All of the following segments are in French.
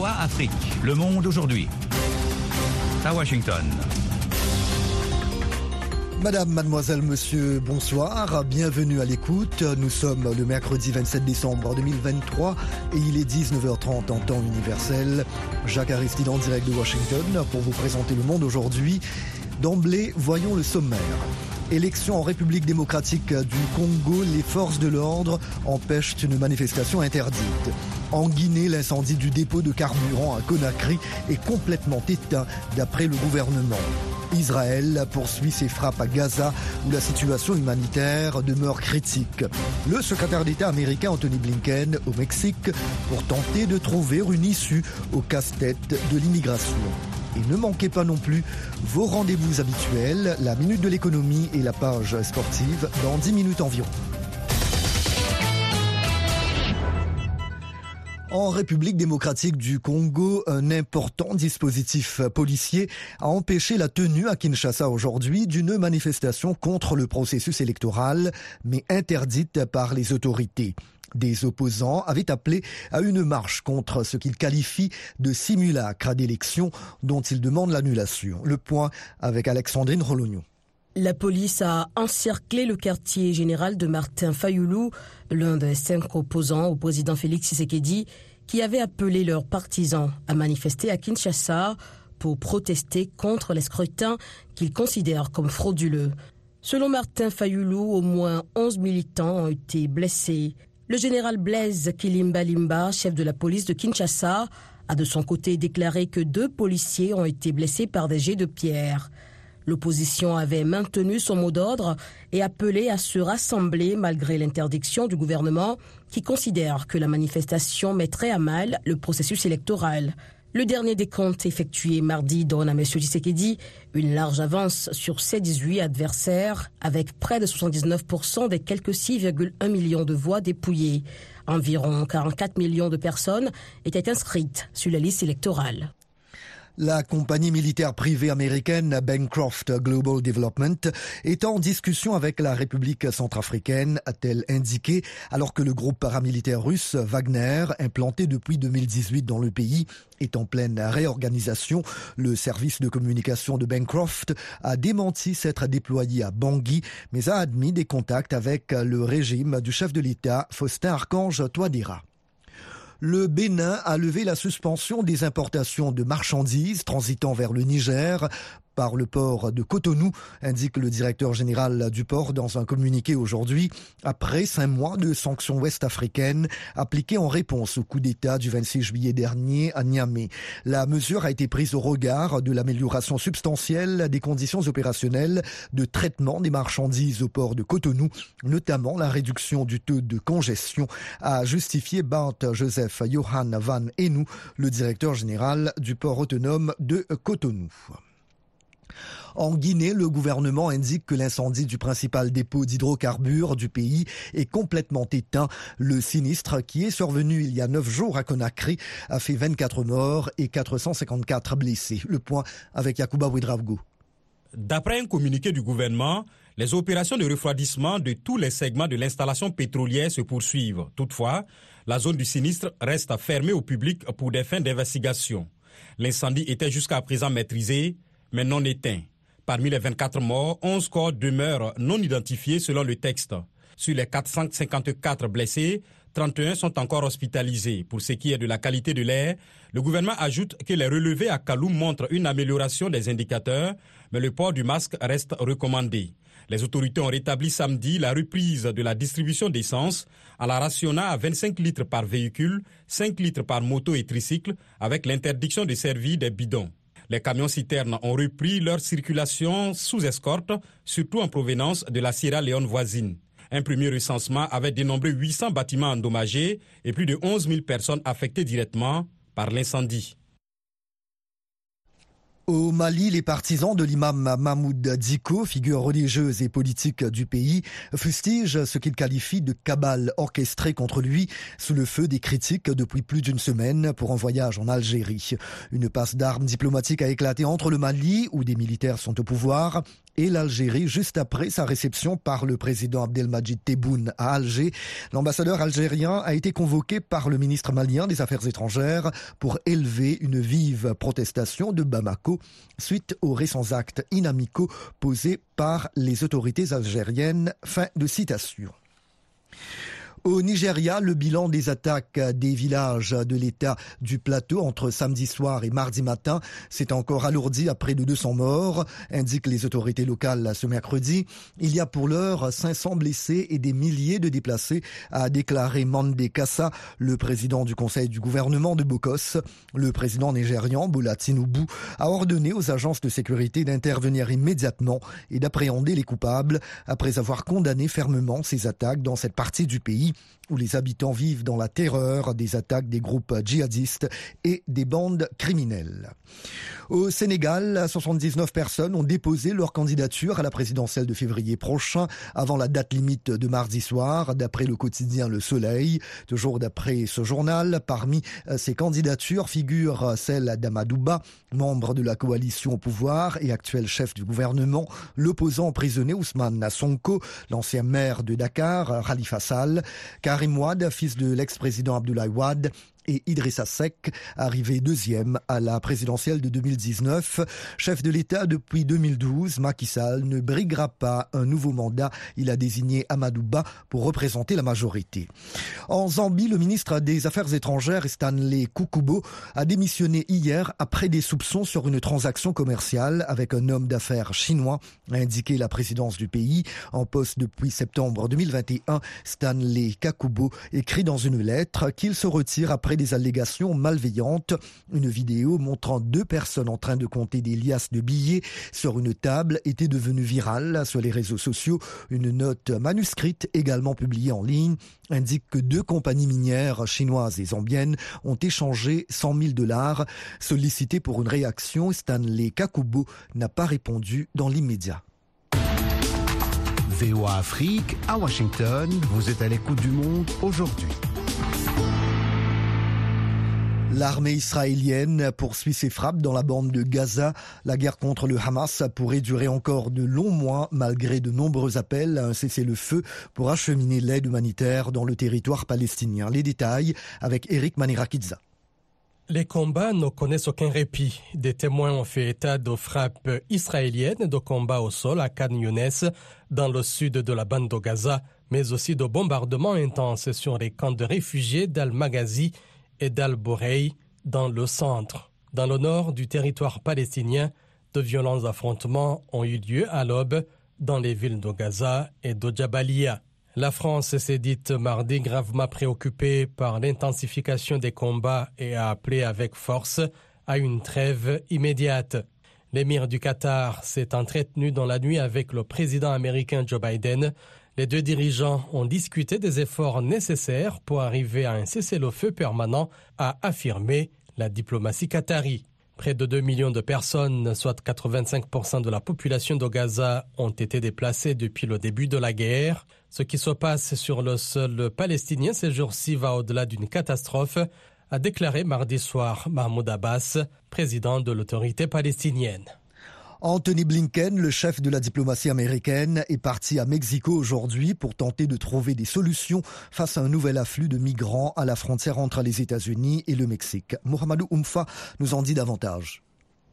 Afrique, le monde aujourd'hui. À Washington. Madame, mademoiselle, monsieur, bonsoir. Bienvenue à l'écoute. Nous sommes le mercredi 27 décembre 2023 et il est 19h30 en temps universel. Jacques Aristide en direct de Washington pour vous présenter le monde aujourd'hui. D'emblée, voyons le sommaire. Élection en République démocratique du Congo, les forces de l'ordre empêchent une manifestation interdite. En Guinée, l'incendie du dépôt de carburant à Conakry est complètement éteint d'après le gouvernement. Israël poursuit ses frappes à Gaza où la situation humanitaire demeure critique. Le secrétaire d'État américain Anthony Blinken au Mexique pour tenter de trouver une issue au casse-tête de l'immigration. Et ne manquez pas non plus vos rendez-vous habituels, la minute de l'économie et la page sportive dans 10 minutes environ. En République démocratique du Congo, un important dispositif policier a empêché la tenue à Kinshasa aujourd'hui d'une manifestation contre le processus électoral, mais interdite par les autorités. Des opposants avaient appelé à une marche contre ce qu'ils qualifient de simulacre d'élection dont ils demandent l'annulation. Le point avec Alexandrine Rologno. La police a encerclé le quartier général de Martin Fayoulou, l'un des cinq opposants au président Félix Tshisekedi, qui avait appelé leurs partisans à manifester à Kinshasa pour protester contre les scrutins qu'ils considèrent comme frauduleux. Selon Martin Fayoulou, au moins 11 militants ont été blessés. Le général Blaise Kilimbalimba, chef de la police de Kinshasa, a de son côté déclaré que deux policiers ont été blessés par des jets de pierre. L'opposition avait maintenu son mot d'ordre et appelé à se rassembler malgré l'interdiction du gouvernement qui considère que la manifestation mettrait à mal le processus électoral. Le dernier décompte effectué mardi donne à M. Tshisekedi une large avance sur ses 18 adversaires avec près de 79% des quelques 6,1 millions de voix dépouillées. Environ 44 millions de personnes étaient inscrites sur la liste électorale. La compagnie militaire privée américaine Bancroft Global Development est en discussion avec la République centrafricaine, a-t-elle indiqué, alors que le groupe paramilitaire russe Wagner, implanté depuis 2018 dans le pays, est en pleine réorganisation. Le service de communication de Bancroft a démenti s'être déployé à Bangui, mais a admis des contacts avec le régime du chef de l'État, Faustin Archange Touadéra le Bénin a levé la suspension des importations de marchandises transitant vers le Niger par le port de Cotonou, indique le directeur général du port dans un communiqué aujourd'hui, après cinq mois de sanctions ouest-africaines appliquées en réponse au coup d'État du 26 juillet dernier à Niamey. La mesure a été prise au regard de l'amélioration substantielle des conditions opérationnelles de traitement des marchandises au port de Cotonou, notamment la réduction du taux de congestion, a justifié Bart Joseph Johan Van Enou, le directeur général du port autonome de Cotonou. En Guinée, le gouvernement indique que l'incendie du principal dépôt d'hydrocarbures du pays est complètement éteint. Le sinistre, qui est survenu il y a neuf jours à Conakry, a fait 24 morts et 454 blessés. Le point avec Yakuba Ouidravgo. D'après un communiqué du gouvernement, les opérations de refroidissement de tous les segments de l'installation pétrolière se poursuivent. Toutefois, la zone du sinistre reste fermée au public pour des fins d'investigation. L'incendie était jusqu'à présent maîtrisé, mais non éteint. Parmi les 24 morts, 11 corps demeurent non identifiés selon le texte. Sur les 454 blessés, 31 sont encore hospitalisés. Pour ce qui est de la qualité de l'air, le gouvernement ajoute que les relevés à Kaloum montrent une amélioration des indicateurs, mais le port du masque reste recommandé. Les autorités ont rétabli samedi la reprise de la distribution d'essence à la rationnant à 25 litres par véhicule, 5 litres par moto et tricycle, avec l'interdiction de servir des bidons. Les camions-citernes ont repris leur circulation sous escorte, surtout en provenance de la Sierra Leone voisine. Un premier recensement avait dénombré 800 bâtiments endommagés et plus de 11 000 personnes affectées directement par l'incendie. Au Mali, les partisans de l'imam Mahmoud Diko, figure religieuse et politique du pays, fustigent ce qu'ils qualifient de cabale orchestrée contre lui sous le feu des critiques depuis plus d'une semaine pour un voyage en Algérie. Une passe d'armes diplomatique a éclaté entre le Mali, où des militaires sont au pouvoir, et l'Algérie juste après sa réception par le président Abdelmajid Tebboune à Alger. L'ambassadeur algérien a été convoqué par le ministre malien des Affaires étrangères pour élever une vive protestation de Bamako suite aux récents actes inamicaux posés par les autorités algériennes. Fin de citation. Au Nigeria, le bilan des attaques des villages de l'État du plateau entre samedi soir et mardi matin s'est encore alourdi à près de 200 morts, indiquent les autorités locales ce mercredi. Il y a pour l'heure 500 blessés et des milliers de déplacés, a déclaré Mande Kassa, le président du conseil du gouvernement de Bokos. Le président nigérian, Bola Tinubu, a ordonné aux agences de sécurité d'intervenir immédiatement et d'appréhender les coupables après avoir condamné fermement ces attaques dans cette partie du pays où les habitants vivent dans la terreur des attaques des groupes djihadistes et des bandes criminelles. Au Sénégal, 79 personnes ont déposé leur candidature à la présidentielle de février prochain avant la date limite de mardi soir, d'après le quotidien Le Soleil. Toujours d'après ce journal, parmi ces candidatures figure celle d'Amadouba, membre de la coalition au pouvoir et actuel chef du gouvernement, l'opposant emprisonné Ousmane Sonko, l'ancien maire de Dakar, Khalifa Sall, Karim Wad, fils de l'ex-président Abdoulaye Wad, et Idrissa Seck, arrivé deuxième à la présidentielle de 2019. Chef de l'État depuis 2012, Macky Sall ne briguera pas un nouveau mandat. Il a désigné Amadouba pour représenter la majorité. En Zambie, le ministre des Affaires étrangères, Stanley Kukubo, a démissionné hier après des soupçons sur une transaction commerciale avec un homme d'affaires chinois, a indiqué la présidence du pays. En poste depuis septembre 2021, Stanley Kakubo écrit dans une lettre qu'il se retire après des allégations malveillantes. Une vidéo montrant deux personnes en train de compter des liasses de billets sur une table était devenue virale sur les réseaux sociaux. Une note manuscrite également publiée en ligne indique que deux compagnies minières chinoises et zambiennes ont échangé 100 000 dollars. Sollicité pour une réaction, Stanley Kakubo n'a pas répondu dans l'immédiat. VOA Afrique à Washington, vous êtes à l'écoute du monde aujourd'hui. L'armée israélienne poursuit ses frappes dans la bande de Gaza. La guerre contre le Hamas pourrait durer encore de longs mois malgré de nombreux appels à un cessez-le-feu pour acheminer l'aide humanitaire dans le territoire palestinien. Les détails avec Eric Manirakidza. Les combats ne connaissent aucun répit. Des témoins ont fait état de frappes israéliennes de combats au sol à Khan Younes, dans le sud de la bande de Gaza, mais aussi de bombardements intenses sur les camps de réfugiés d'Al-Maghazi et d'Al-Bourey dans le centre. Dans le nord du territoire palestinien, de violents affrontements ont eu lieu à l'aube dans les villes de Gaza et de Jabalia. La France s'est dite mardi gravement préoccupée par l'intensification des combats et a appelé avec force à une trêve immédiate. L'émir du Qatar s'est entretenu dans la nuit avec le président américain Joe Biden les deux dirigeants ont discuté des efforts nécessaires pour arriver à un cessez-le-feu permanent, a affirmé la diplomatie qatari. Près de 2 millions de personnes, soit 85% de la population de Gaza, ont été déplacées depuis le début de la guerre. Ce qui se passe sur le sol palestinien ces jours-ci va au-delà d'une catastrophe, a déclaré mardi soir Mahmoud Abbas, président de l'autorité palestinienne. Anthony Blinken, le chef de la diplomatie américaine, est parti à Mexico aujourd'hui pour tenter de trouver des solutions face à un nouvel afflux de migrants à la frontière entre les États-Unis et le Mexique. Mohamedou Oumfa nous en dit davantage.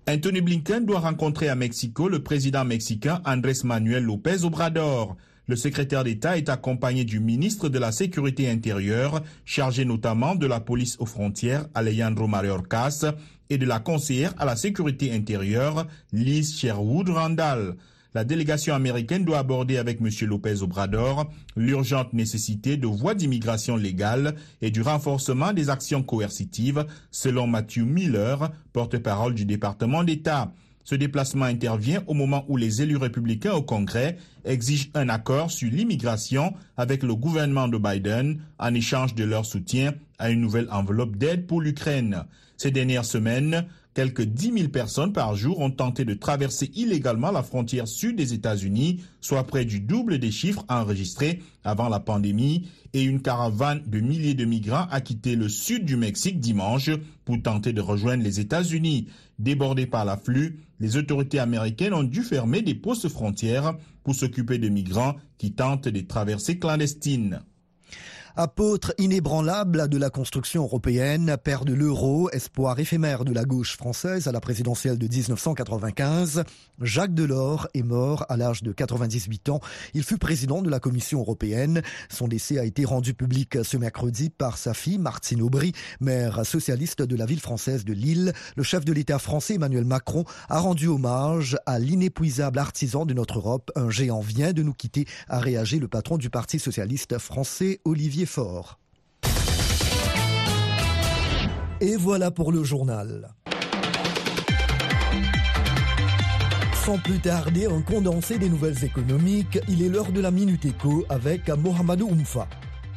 Anthony Blinken doit rencontrer à Mexico le président mexicain Andrés Manuel López Obrador. Le secrétaire d'État est accompagné du ministre de la Sécurité intérieure, chargé notamment de la police aux frontières, Alejandro Mayorkas, et de la conseillère à la sécurité intérieure, Liz Sherwood Randall. La délégation américaine doit aborder avec M. Lopez Obrador l'urgente nécessité de voies d'immigration légale et du renforcement des actions coercitives, selon Matthew Miller, porte-parole du département d'État. Ce déplacement intervient au moment où les élus républicains au Congrès exigent un accord sur l'immigration avec le gouvernement de Biden en échange de leur soutien à une nouvelle enveloppe d'aide pour l'Ukraine. Ces dernières semaines, Quelques 10 000 personnes par jour ont tenté de traverser illégalement la frontière sud des États-Unis, soit près du double des chiffres enregistrés avant la pandémie, et une caravane de milliers de migrants a quitté le sud du Mexique dimanche pour tenter de rejoindre les États-Unis. Débordés par l'afflux, les autorités américaines ont dû fermer des postes frontières pour s'occuper de migrants qui tentent des traversées clandestines. Apôtre inébranlable de la construction européenne, père de l'euro, espoir éphémère de la gauche française à la présidentielle de 1995, Jacques Delors est mort à l'âge de 98 ans. Il fut président de la Commission européenne. Son décès a été rendu public ce mercredi par sa fille Martine Aubry, maire socialiste de la ville française de Lille. Le chef de l'État français Emmanuel Macron a rendu hommage à l'inépuisable artisan de notre Europe. Un géant vient de nous quitter, a réagi le patron du Parti socialiste français Olivier Et voilà pour le journal. Sans plus tarder, un condensé des nouvelles économiques, il est l'heure de la Minute Éco avec Mohamedou Oumfa.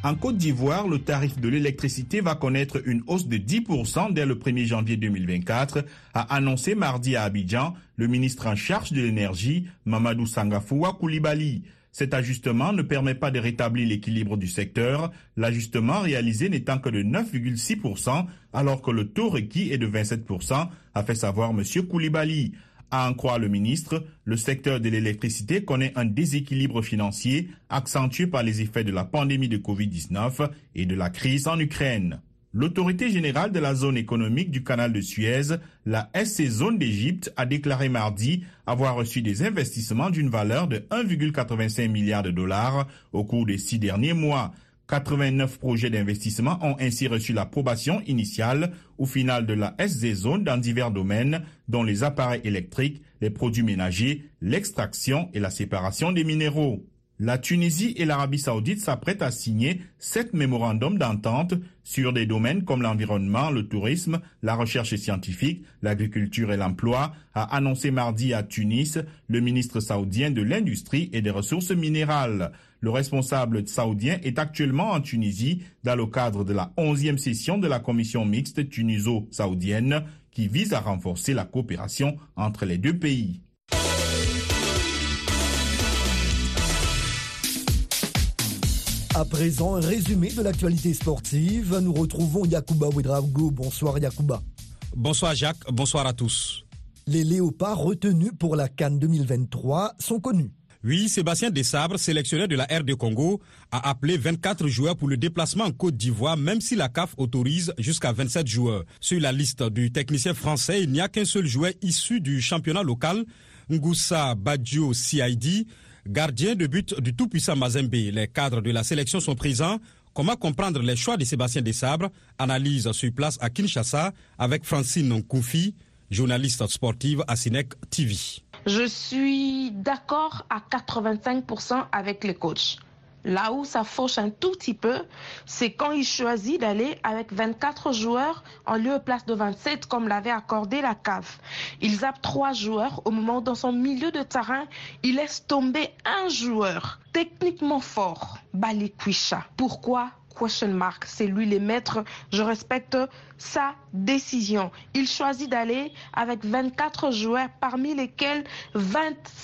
En Côte d'Ivoire, le tarif de l'électricité va connaître une hausse de 10% dès le 1er janvier 2024, a annoncé mardi à Abidjan le ministre en charge de l'énergie, Mamadou Sangafoua Koulibaly. Cet ajustement ne permet pas de rétablir l'équilibre du secteur, l'ajustement réalisé n'étant que de 9,6%, alors que le taux requis est de 27%, a fait savoir M. Koulibaly. À en croire le ministre, le secteur de l'électricité connaît un déséquilibre financier accentué par les effets de la pandémie de Covid-19 et de la crise en Ukraine. L'autorité générale de la zone économique du canal de Suez, la SC Zone d'Égypte, a déclaré mardi avoir reçu des investissements d'une valeur de 1,85 milliard de dollars au cours des six derniers mois. 89 projets d'investissement ont ainsi reçu l'approbation initiale ou finale de la SC Zone dans divers domaines, dont les appareils électriques, les produits ménagers, l'extraction et la séparation des minéraux. La Tunisie et l'Arabie saoudite s'apprêtent à signer sept mémorandums d'entente sur des domaines comme l'environnement, le tourisme, la recherche scientifique, l'agriculture et l'emploi, a annoncé mardi à Tunis le ministre saoudien de l'Industrie et des Ressources minérales. Le responsable saoudien est actuellement en Tunisie dans le cadre de la 11e session de la commission mixte tuniso-saoudienne qui vise à renforcer la coopération entre les deux pays. À présent, un résumé de l'actualité sportive. Nous retrouvons Yacouba Ouedraogo. Bonsoir Yacouba. Bonsoir Jacques, bonsoir à tous. Les léopards retenus pour la Cannes 2023 sont connus. Oui, Sébastien Dessabre, sélectionneur de la RD Congo, a appelé 24 joueurs pour le déplacement en Côte d'Ivoire, même si la CAF autorise jusqu'à 27 joueurs. Sur la liste du technicien français, il n'y a qu'un seul joueur issu du championnat local, Ngoussa Badjo CID, gardien de but du tout-puissant Mazembe. Les cadres de la sélection sont présents. Comment comprendre les choix de Sébastien Dessabre Analyse sur place à Kinshasa avec Francine Nkoufi, journaliste sportive à Cinec TV. Je suis d'accord à 85% avec les coachs. Là où ça fauche un tout petit peu, c'est quand il choisit d'aller avec 24 joueurs en lieu place de 27 comme l'avait accordé la CAF. Il zappe trois joueurs au moment où dans son milieu de terrain, il laisse tomber un joueur techniquement fort, Balikwisha. Pourquoi? Question mark. C'est lui le maître. Je respecte sa décision. Il choisit d'aller avec 24 joueurs, parmi lesquels 20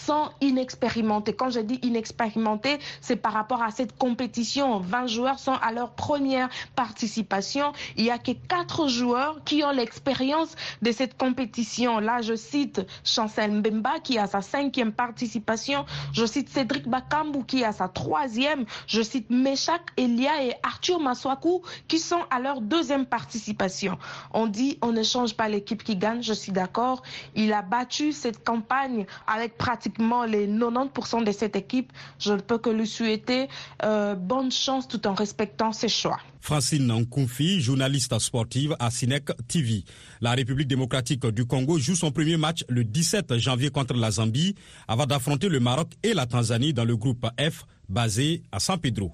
sont inexpérimentés. Quand je dis inexpérimentés, c'est par rapport à cette compétition. 20 joueurs sont à leur première participation. Il n'y a que 4 joueurs qui ont l'expérience de cette compétition. Là, je cite Chancel Mbemba qui a sa cinquième participation. Je cite Cédric Bakambu qui a sa troisième. Je cite Meshak Elia et Arthur Maswaku qui sont à leur deuxième participation. On dit on ne change pas l'équipe qui gagne, je suis d'accord. Il a battu cette campagne avec pratiquement les 90% de cette équipe. Je ne peux que lui souhaiter euh, bonne chance tout en respectant ses choix. Francine Nkunfi, journaliste sportive à Cinec TV. La République démocratique du Congo joue son premier match le 17 janvier contre la Zambie avant d'affronter le Maroc et la Tanzanie dans le groupe F basé à San Pedro.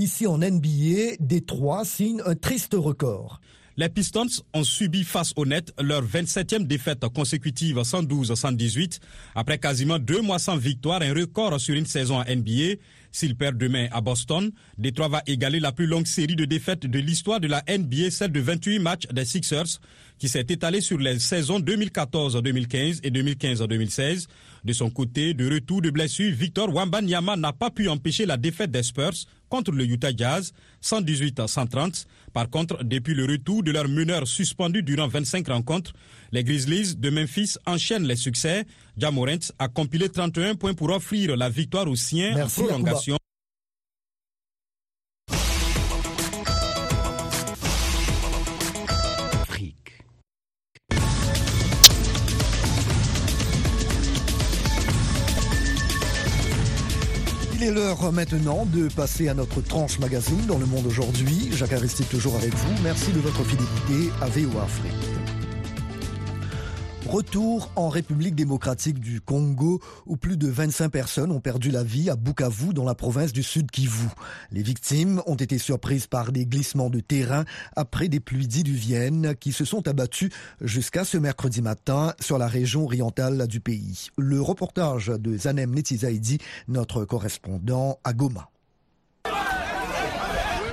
Ici en NBA, Détroit signe un triste record. Les Pistons ont subi face au net leur 27e défaite consécutive 112-118 après quasiment deux mois sans victoire, un record sur une saison à NBA. S'ils perdent demain à Boston, Detroit va égaler la plus longue série de défaites de l'histoire de la NBA, celle de 28 matchs des Sixers, qui s'est étalée sur les saisons 2014-2015 et 2015-2016. De son côté, de retour de blessure, Victor Wambanyama n'a pas pu empêcher la défaite des Spurs contre le Utah Jazz, 118 à 130. Par contre, depuis le retour de leur meneur suspendu durant 25 rencontres, les Grizzlies de Memphis enchaînent les succès. Jamorant a compilé 31 points pour offrir la victoire aux siens en prolongation. Il est l'heure maintenant de passer à notre tranche magazine dans le monde aujourd'hui. Jacques Aristide toujours avec vous. Merci de votre fidélité à VOA Afrique. Retour en République démocratique du Congo où plus de 25 personnes ont perdu la vie à Bukavu dans la province du Sud Kivu. Les victimes ont été surprises par des glissements de terrain après des pluies diluviennes qui se sont abattues jusqu'à ce mercredi matin sur la région orientale du pays. Le reportage de Zanem Netizaidi, notre correspondant à Goma.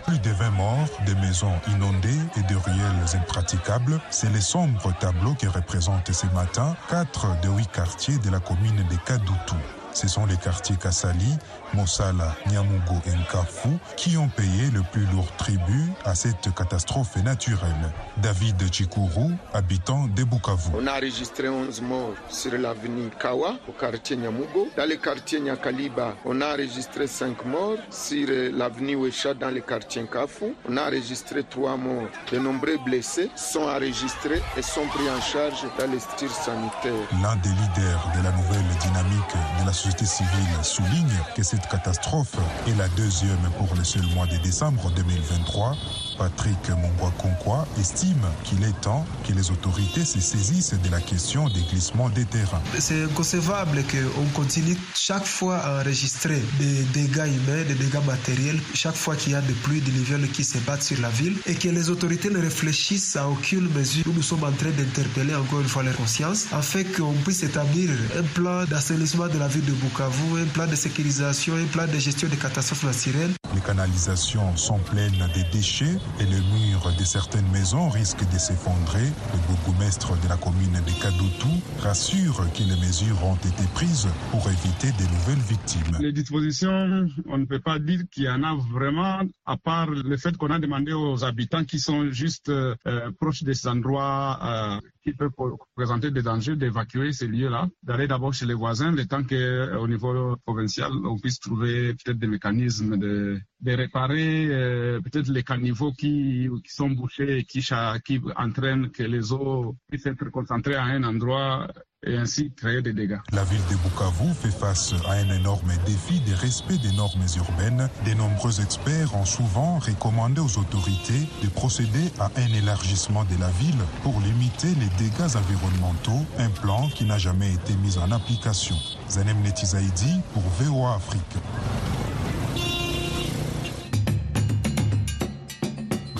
Plus de 20 morts, des maisons inondées et de ruelles impraticables, c'est le sombre tableau qui représente ce matin quatre de huit quartiers de la commune de Kadoutou. Ce sont les quartiers Kassali, Mossala, Nyamugo et Nkafu qui ont payé le plus lourd tribut à cette catastrophe naturelle. David Chikuru, habitant de Bukavu. On a enregistré 11 morts sur l'avenue Kawa, au quartier Nyamugo. Dans le quartier Nyakaliba, on a enregistré 5 morts. Sur l'avenue Wecha, dans le quartier Nkafu, on a enregistré 3 morts. De nombreux blessés sont enregistrés et sont pris en charge dans les structures sanitaires. L'un des leaders de la nouvelle dynamique de la société civile souligne que cette catastrophe est la deuxième pour le seul mois de décembre 2023. Patrick Mongwa estime qu'il est temps que les autorités se saisissent de la question des glissements des terrains. C'est inconcevable qu'on continue chaque fois à enregistrer des dégâts humains, des dégâts matériels, chaque fois qu'il y a des pluies diluviales qui se battent sur la ville et que les autorités ne réfléchissent à aucune mesure. Nous sommes en train d'interpeller encore une fois leur conscience afin qu'on puisse établir un plan d'assainissement de la ville de Bukavu, un plan de sécurisation, un plan de gestion des catastrophes naturelles. Les canalisations sont pleines de déchets et le mur de certaines maisons risque de s'effondrer. Le bourgmestre de la commune de Kadoutou rassure que les mesures ont été prises pour éviter de nouvelles victimes. Les dispositions, on ne peut pas dire qu'il y en a vraiment, à part le fait qu'on a demandé aux habitants qui sont juste euh, proches de ces endroits euh, qui peuvent présenter des dangers d'évacuer ces lieux-là, d'aller d'abord chez les voisins, le temps qu'au niveau provincial, on puisse trouver peut-être des mécanismes de, de réparer euh, peut-être les caniveaux qui, qui sont bouchés et qui, qui entraînent que les eaux puissent être concentrées à un endroit et ainsi créer des dégâts. La ville de Bukavu fait face à un énorme défi de respect des normes urbaines. De nombreux experts ont souvent recommandé aux autorités de procéder à un élargissement de la ville pour limiter les dégâts environnementaux, un plan qui n'a jamais été mis en application. Zanem Netizaidi pour VOA Afrique.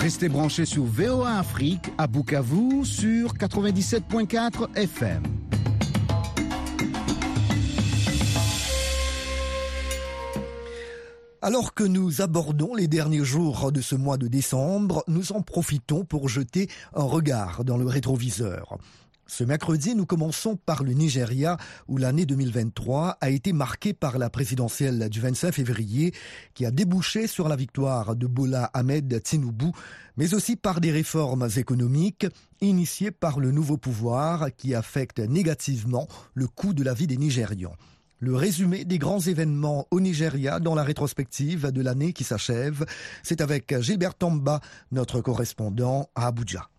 Restez branchés sur VOA Afrique à Bukavu sur 97.4 FM. Alors que nous abordons les derniers jours de ce mois de décembre, nous en profitons pour jeter un regard dans le rétroviseur. Ce mercredi, nous commençons par le Nigeria, où l'année 2023 a été marquée par la présidentielle du 25 février, qui a débouché sur la victoire de Bola Ahmed Tinubu, mais aussi par des réformes économiques initiées par le nouveau pouvoir qui affectent négativement le coût de la vie des Nigérians. Le résumé des grands événements au Nigeria dans la rétrospective de l'année qui s'achève, c'est avec Gilbert Tamba, notre correspondant à Abuja.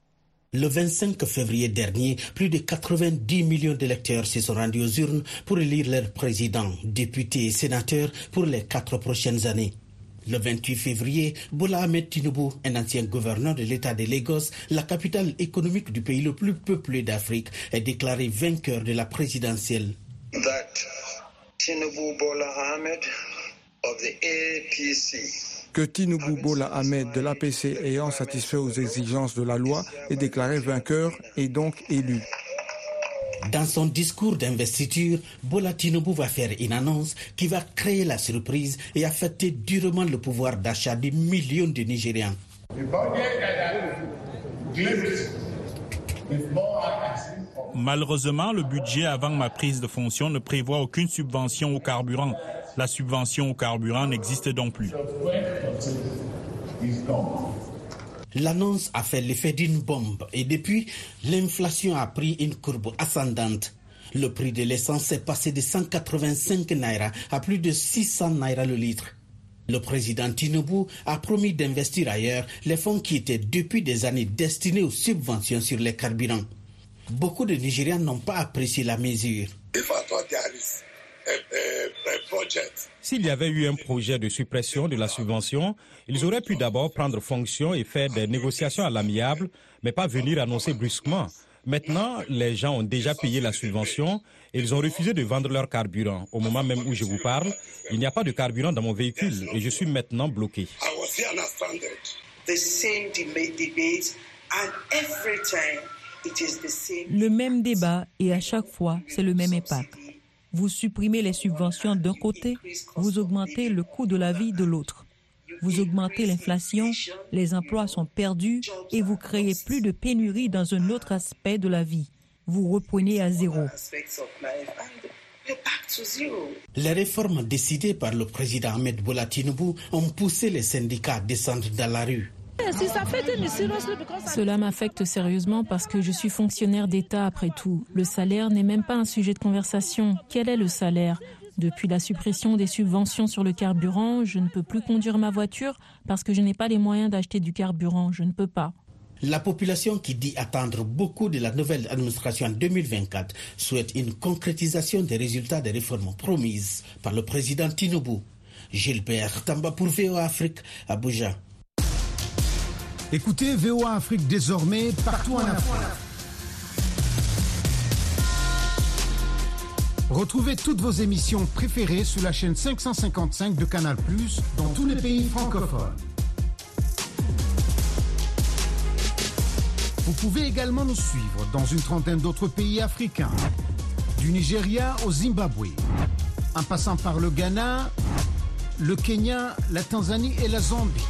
Le 25 février dernier, plus de 90 millions d'électeurs se sont rendus aux urnes pour élire leur président, députés et sénateurs pour les quatre prochaines années. Le 28 février, Bola Ahmed Tinubu, un ancien gouverneur de l'État de Lagos, la capitale économique du pays le plus peuplé d'Afrique, est déclaré vainqueur de la présidentielle. Que Tinubu Bola Ahmed de l'APC ayant satisfait aux exigences de la loi est déclaré vainqueur et donc élu. Dans son discours d'investiture, Bola Tinubu va faire une annonce qui va créer la surprise et affecter durement le pouvoir d'achat des millions de Nigériens. Malheureusement, le budget avant ma prise de fonction ne prévoit aucune subvention au carburant. La subvention au carburant n'existe donc plus. L'annonce a fait l'effet d'une bombe et depuis, l'inflation a pris une courbe ascendante. Le prix de l'essence est passé de 185 naira à plus de 600 naira le litre. Le président Tinubu a promis d'investir ailleurs les fonds qui étaient depuis des années destinés aux subventions sur les carburants. Beaucoup de Nigériens n'ont pas apprécié la mesure. S'il y avait eu un projet de suppression de la subvention, ils auraient pu d'abord prendre fonction et faire des négociations à l'amiable, mais pas venir annoncer brusquement. Maintenant, les gens ont déjà payé la subvention et ils ont refusé de vendre leur carburant. Au moment même où je vous parle, il n'y a pas de carburant dans mon véhicule et je suis maintenant bloqué. Le même débat et à chaque fois, c'est le même impact. Vous supprimez les subventions d'un côté, vous augmentez le coût de la vie de l'autre. Vous augmentez l'inflation, les emplois sont perdus et vous créez plus de pénurie dans un autre aspect de la vie. Vous reprenez à zéro. Les réformes décidées par le président Ahmed Bola ont poussé les syndicats à descendre dans la rue. Cela m'affecte sérieusement parce que je suis fonctionnaire d'État après tout. Le salaire n'est même pas un sujet de conversation. Quel est le salaire? Depuis la suppression des subventions sur le carburant, je ne peux plus conduire ma voiture parce que je n'ai pas les moyens d'acheter du carburant. Je ne peux pas. La population qui dit attendre beaucoup de la nouvelle administration en 2024 souhaite une concrétisation des résultats des réformes promises par le président Tinubu. Gilbert Tamba pour VOA Afrique, Abuja. Écoutez VOA Afrique désormais partout en Afrique. Retrouvez toutes vos émissions préférées sur la chaîne 555 de Canal+, dans tous les pays francophones. Vous pouvez également nous suivre dans une trentaine d'autres pays africains, du Nigeria au Zimbabwe, en passant par le Ghana, le Kenya, la Tanzanie et la Zambie.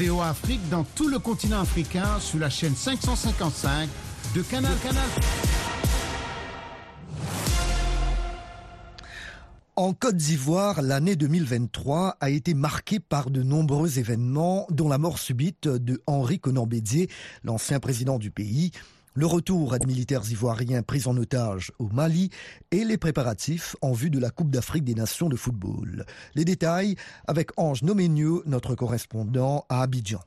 VOA Afrique dans tout le continent africain sous la chaîne 555 de Canal Canal. En Côte d'Ivoire, l'année 2023 a été marquée par de nombreux événements, dont la mort subite de Henri Conan Bédier, l'ancien président du pays, le retour des militaires ivoiriens pris en otage au Mali et les préparatifs en vue de la Coupe d'Afrique des Nations de football. Les détails avec Ange Noménieux, notre correspondant à Abidjan.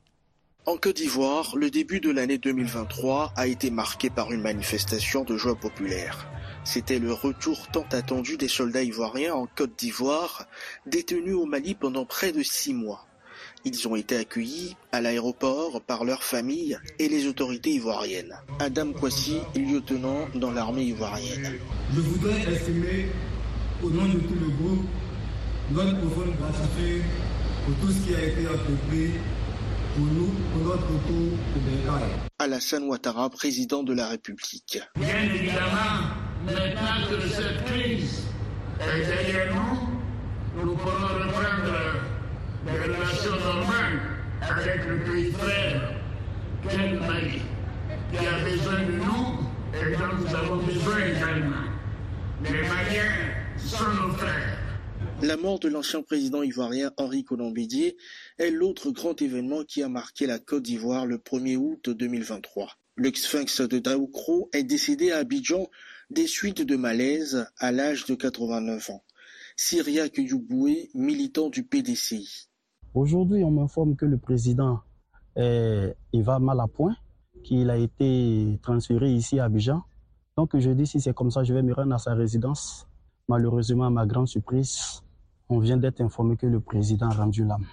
En Côte d'Ivoire, le début de l'année 2023 a été marqué par une manifestation de joie populaire. C'était le retour tant attendu des soldats ivoiriens en Côte d'Ivoire, détenus au Mali pendant près de six mois. Ils ont été accueillis à l'aéroport par leurs familles et les autorités ivoiriennes. Adam Kwasi, lieutenant dans l'armée ivoirienne. Je voudrais exprimer au nom de tout le groupe notre profonde gratitude pour tout ce qui a été entrepris pour nous, pour notre retour au. Alassane Ouattara, président de la République. Bien évidemment, maintenant que cette crise est derrière nous, nous pourrons reprendre des relations normales avec le pays frère qu'est le Mali, qui a besoin de nous et dont nous avons besoin également. Les Maliens sont nos frères. La mort de l'ancien président ivoirien Henri Colombidier est l'autre grand événement qui a marqué la Côte d'Ivoire le 1er août 2023. Le sphinx de Daoukro est décédé à Abidjan des suites de malaise à l'âge de 89 ans. Syriac Youboué, militant du PDCI. Aujourd'hui, on m'informe que le président est, il va mal à point, qu'il a été transféré ici à Abidjan. Donc je dis si c'est comme ça, je vais me rendre à sa résidence. Malheureusement, à ma grande surprise, on vient d'être informé que le président a rendu l'âme.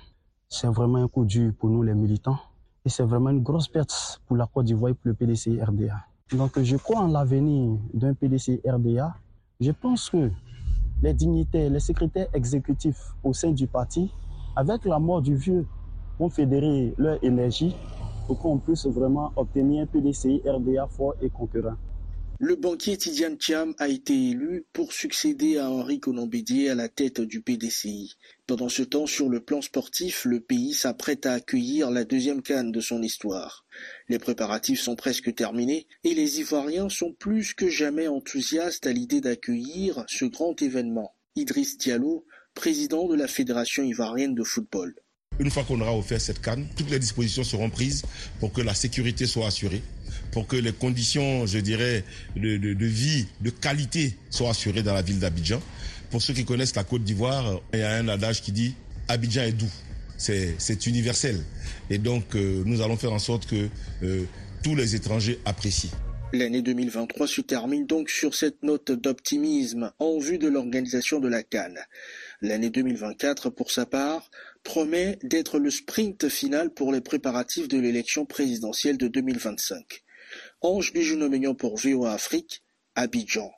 C'est vraiment un coup dur pour nous les militants et c'est vraiment une grosse perte pour la Côte d'Ivoire et pour le PDC RDA. Donc je crois en l'avenir d'un PDC RDA. Je pense que les dignitaires, les secrétaires exécutifs au sein du parti, avec la mort du vieux, vont fédérer leur énergie pour qu'on puisse vraiment obtenir un PDCI RDA fort et concurrent. Le banquier Tidiane Thiam a été élu pour succéder à Henri Conan-Bédier à la tête du PDCI. Pendant ce temps, sur le plan sportif, le pays s'apprête à accueillir la deuxième canne de son histoire. Les préparatifs sont presque terminés et les Ivoiriens sont plus que jamais enthousiastes à l'idée d'accueillir ce grand événement. Idriss Diallo, président de la Fédération ivoirienne de football. Une fois qu'on aura offert cette canne, toutes les dispositions seront prises pour que la sécurité soit assurée, pour que les conditions, je dirais, de, vie, de qualité soient assurées dans la ville d'Abidjan. Pour ceux qui connaissent la Côte d'Ivoire, il y a un adage qui dit Abidjan est doux. C'est universel. Et donc, euh, nous allons faire en sorte que euh, tous les étrangers apprécient. L'année 2023 se termine donc sur cette note d'optimisme en vue de l'organisation de la Cannes. L'année 2024, pour sa part, promet d'être le sprint final pour les préparatifs de l'élection présidentielle de 2025. Ange du pour VOA Afrique, Abidjan.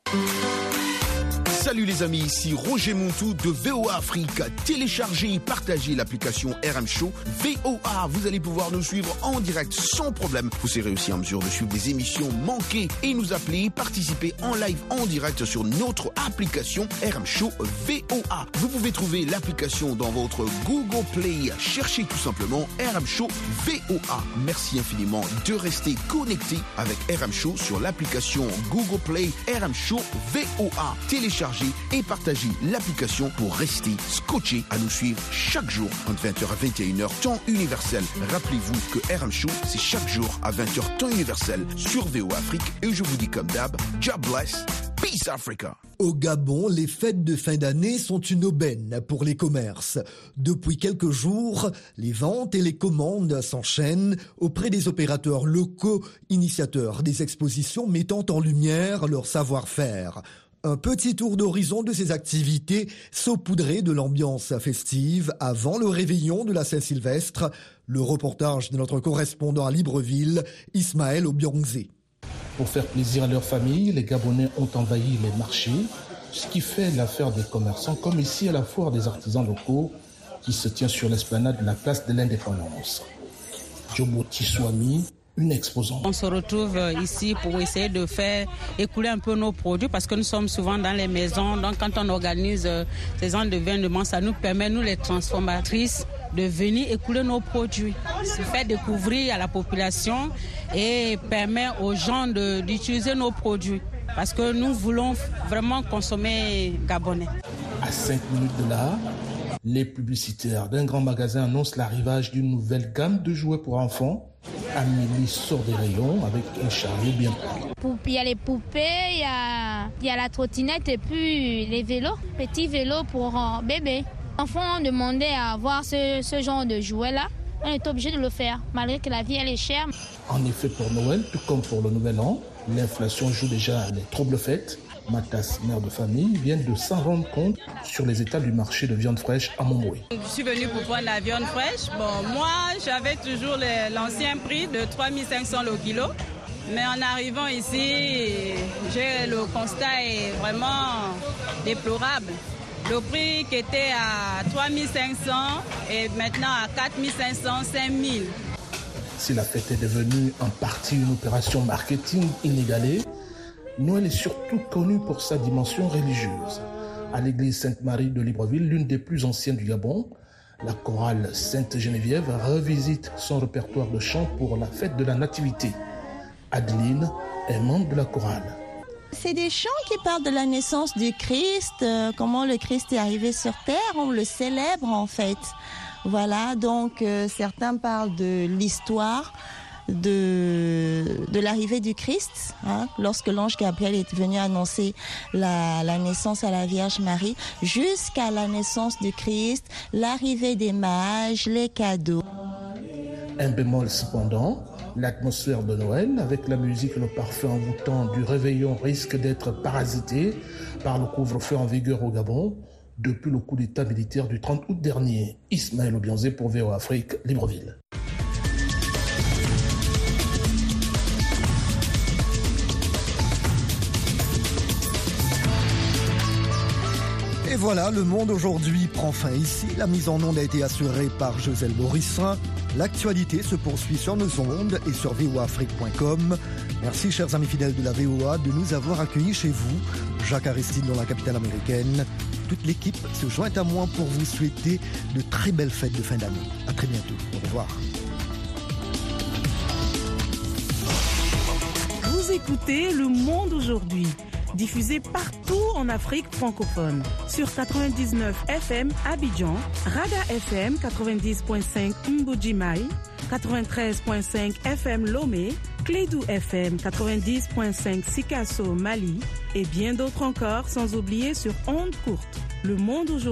Salut les amis, ici Roger Montou de VOA Afrique. Téléchargez et partagez l'application RM Show VOA. Vous allez pouvoir nous suivre en direct sans problème. Vous serez aussi en mesure de suivre des émissions manquées et nous appeler, participer en live en direct sur notre application RM Show VOA. Vous pouvez trouver l'application dans votre Google Play. Cherchez tout simplement RM Show VOA. Merci infiniment de rester connecté avec RM Show sur l'application Google Play RM Show VOA. Téléchargez et partagez l'application pour rester scotché à nous suivre chaque jour entre 20h à 21h temps universel. Rappelez-vous que RM Show, c'est chaque jour à 20h temps universel sur VO Afrique et je vous dis comme d'hab, job bless, peace Africa. Au Gabon, les fêtes de fin d'année sont une aubaine pour les commerces. Depuis quelques jours, les ventes et les commandes s'enchaînent auprès des opérateurs locaux, initiateurs des expositions mettant en lumière leur savoir-faire. Un petit tour d'horizon de ces activités saupoudré de l'ambiance festive avant le réveillon de la Saint-Sylvestre. Le reportage de notre correspondant à Libreville, Ismaël Obiongzé. Pour faire plaisir à leur famille, les Gabonais ont envahi les marchés, ce qui fait l'affaire des commerçants, comme ici à la foire des artisans locaux qui se tient sur l'esplanade de la place de l'indépendance. Une exposante. On se retrouve euh, ici pour essayer de faire écouler un peu nos produits parce que nous sommes souvent dans les maisons. Donc quand on organise euh, ces gens d'événements, ça nous permet, nous les transformatrices, de venir écouler nos produits. Se faire découvrir à la population et permet aux gens d'utiliser nos produits parce que nous voulons vraiment consommer gabonais. À 5 minutes de là, les publicitaires d'un grand magasin annoncent l'arrivage d'une nouvelle gamme de jouets pour enfants Amélie sort des rayons avec un chariot bien Il y a les poupées, il y a, y a, la trottinette et puis les vélos, petits vélos pour euh, bébés. Les enfants ont demandé à avoir ce, ce genre de jouets-là. On est obligé de le faire, malgré que la vie elle est chère. En effet, pour Noël, tout comme pour le Nouvel An, l'inflation joue déjà les troubles fêtes. Matas, mère de famille, vient de s'en rendre compte sur les états du marché de viande fraîche à Montbroué. Je suis venue pour prendre la viande fraîche. Bon, moi, j'avais toujours l'ancien prix de 3500 le kilo. Mais en arrivant ici, le constat est vraiment déplorable. Le prix qui était à 3500 est maintenant à 4500, 5000. Si la fête est devenue en partie une opération marketing inégalée, Noël est surtout connu pour sa dimension religieuse. À l'église Sainte-Marie de Libreville, l'une des plus anciennes du Gabon, la chorale Sainte-Geneviève revisite son répertoire de chants pour la fête de la Nativité. Adeline est membre de la chorale. C'est des chants qui parlent de la naissance du Christ, euh, comment le Christ est arrivé sur terre, on le célèbre en fait. Voilà, donc euh, certains parlent de l'histoire, de, de l'arrivée du Christ, hein, lorsque l'ange Gabriel est venu annoncer la, la naissance à la Vierge Marie, jusqu'à la naissance du Christ, l'arrivée des mages, les cadeaux. Un bémol cependant, l'atmosphère de Noël, avec la musique et le parfum envoûtant du réveillon, risque d'être parasité par le couvre-feu en vigueur au Gabon depuis le coup d'État militaire du 30 août dernier. Ismaël Obianzé pour VO Afrique, Libreville. Voilà, le monde aujourd'hui prend fin ici. La mise en onde a été assurée par Joselle Borissin. L'actualité se poursuit sur nos ondes et sur voafrique.com. Merci, chers amis fidèles de la VOA, de nous avoir accueillis chez vous. Jacques Aristide dans la capitale américaine. Toute l'équipe se joint à moi pour vous souhaiter de très belles fêtes de fin d'année. À très bientôt. Au revoir. Vous écoutez Le Monde aujourd'hui diffusé partout en Afrique francophone. Sur 99 FM Abidjan, Raga FM 90.5 Mbujimai, 93.5 FM Lomé, Clédou FM 90.5 Sikasso Mali et bien d'autres encore sans oublier sur Onde Courte. Le monde aujourd'hui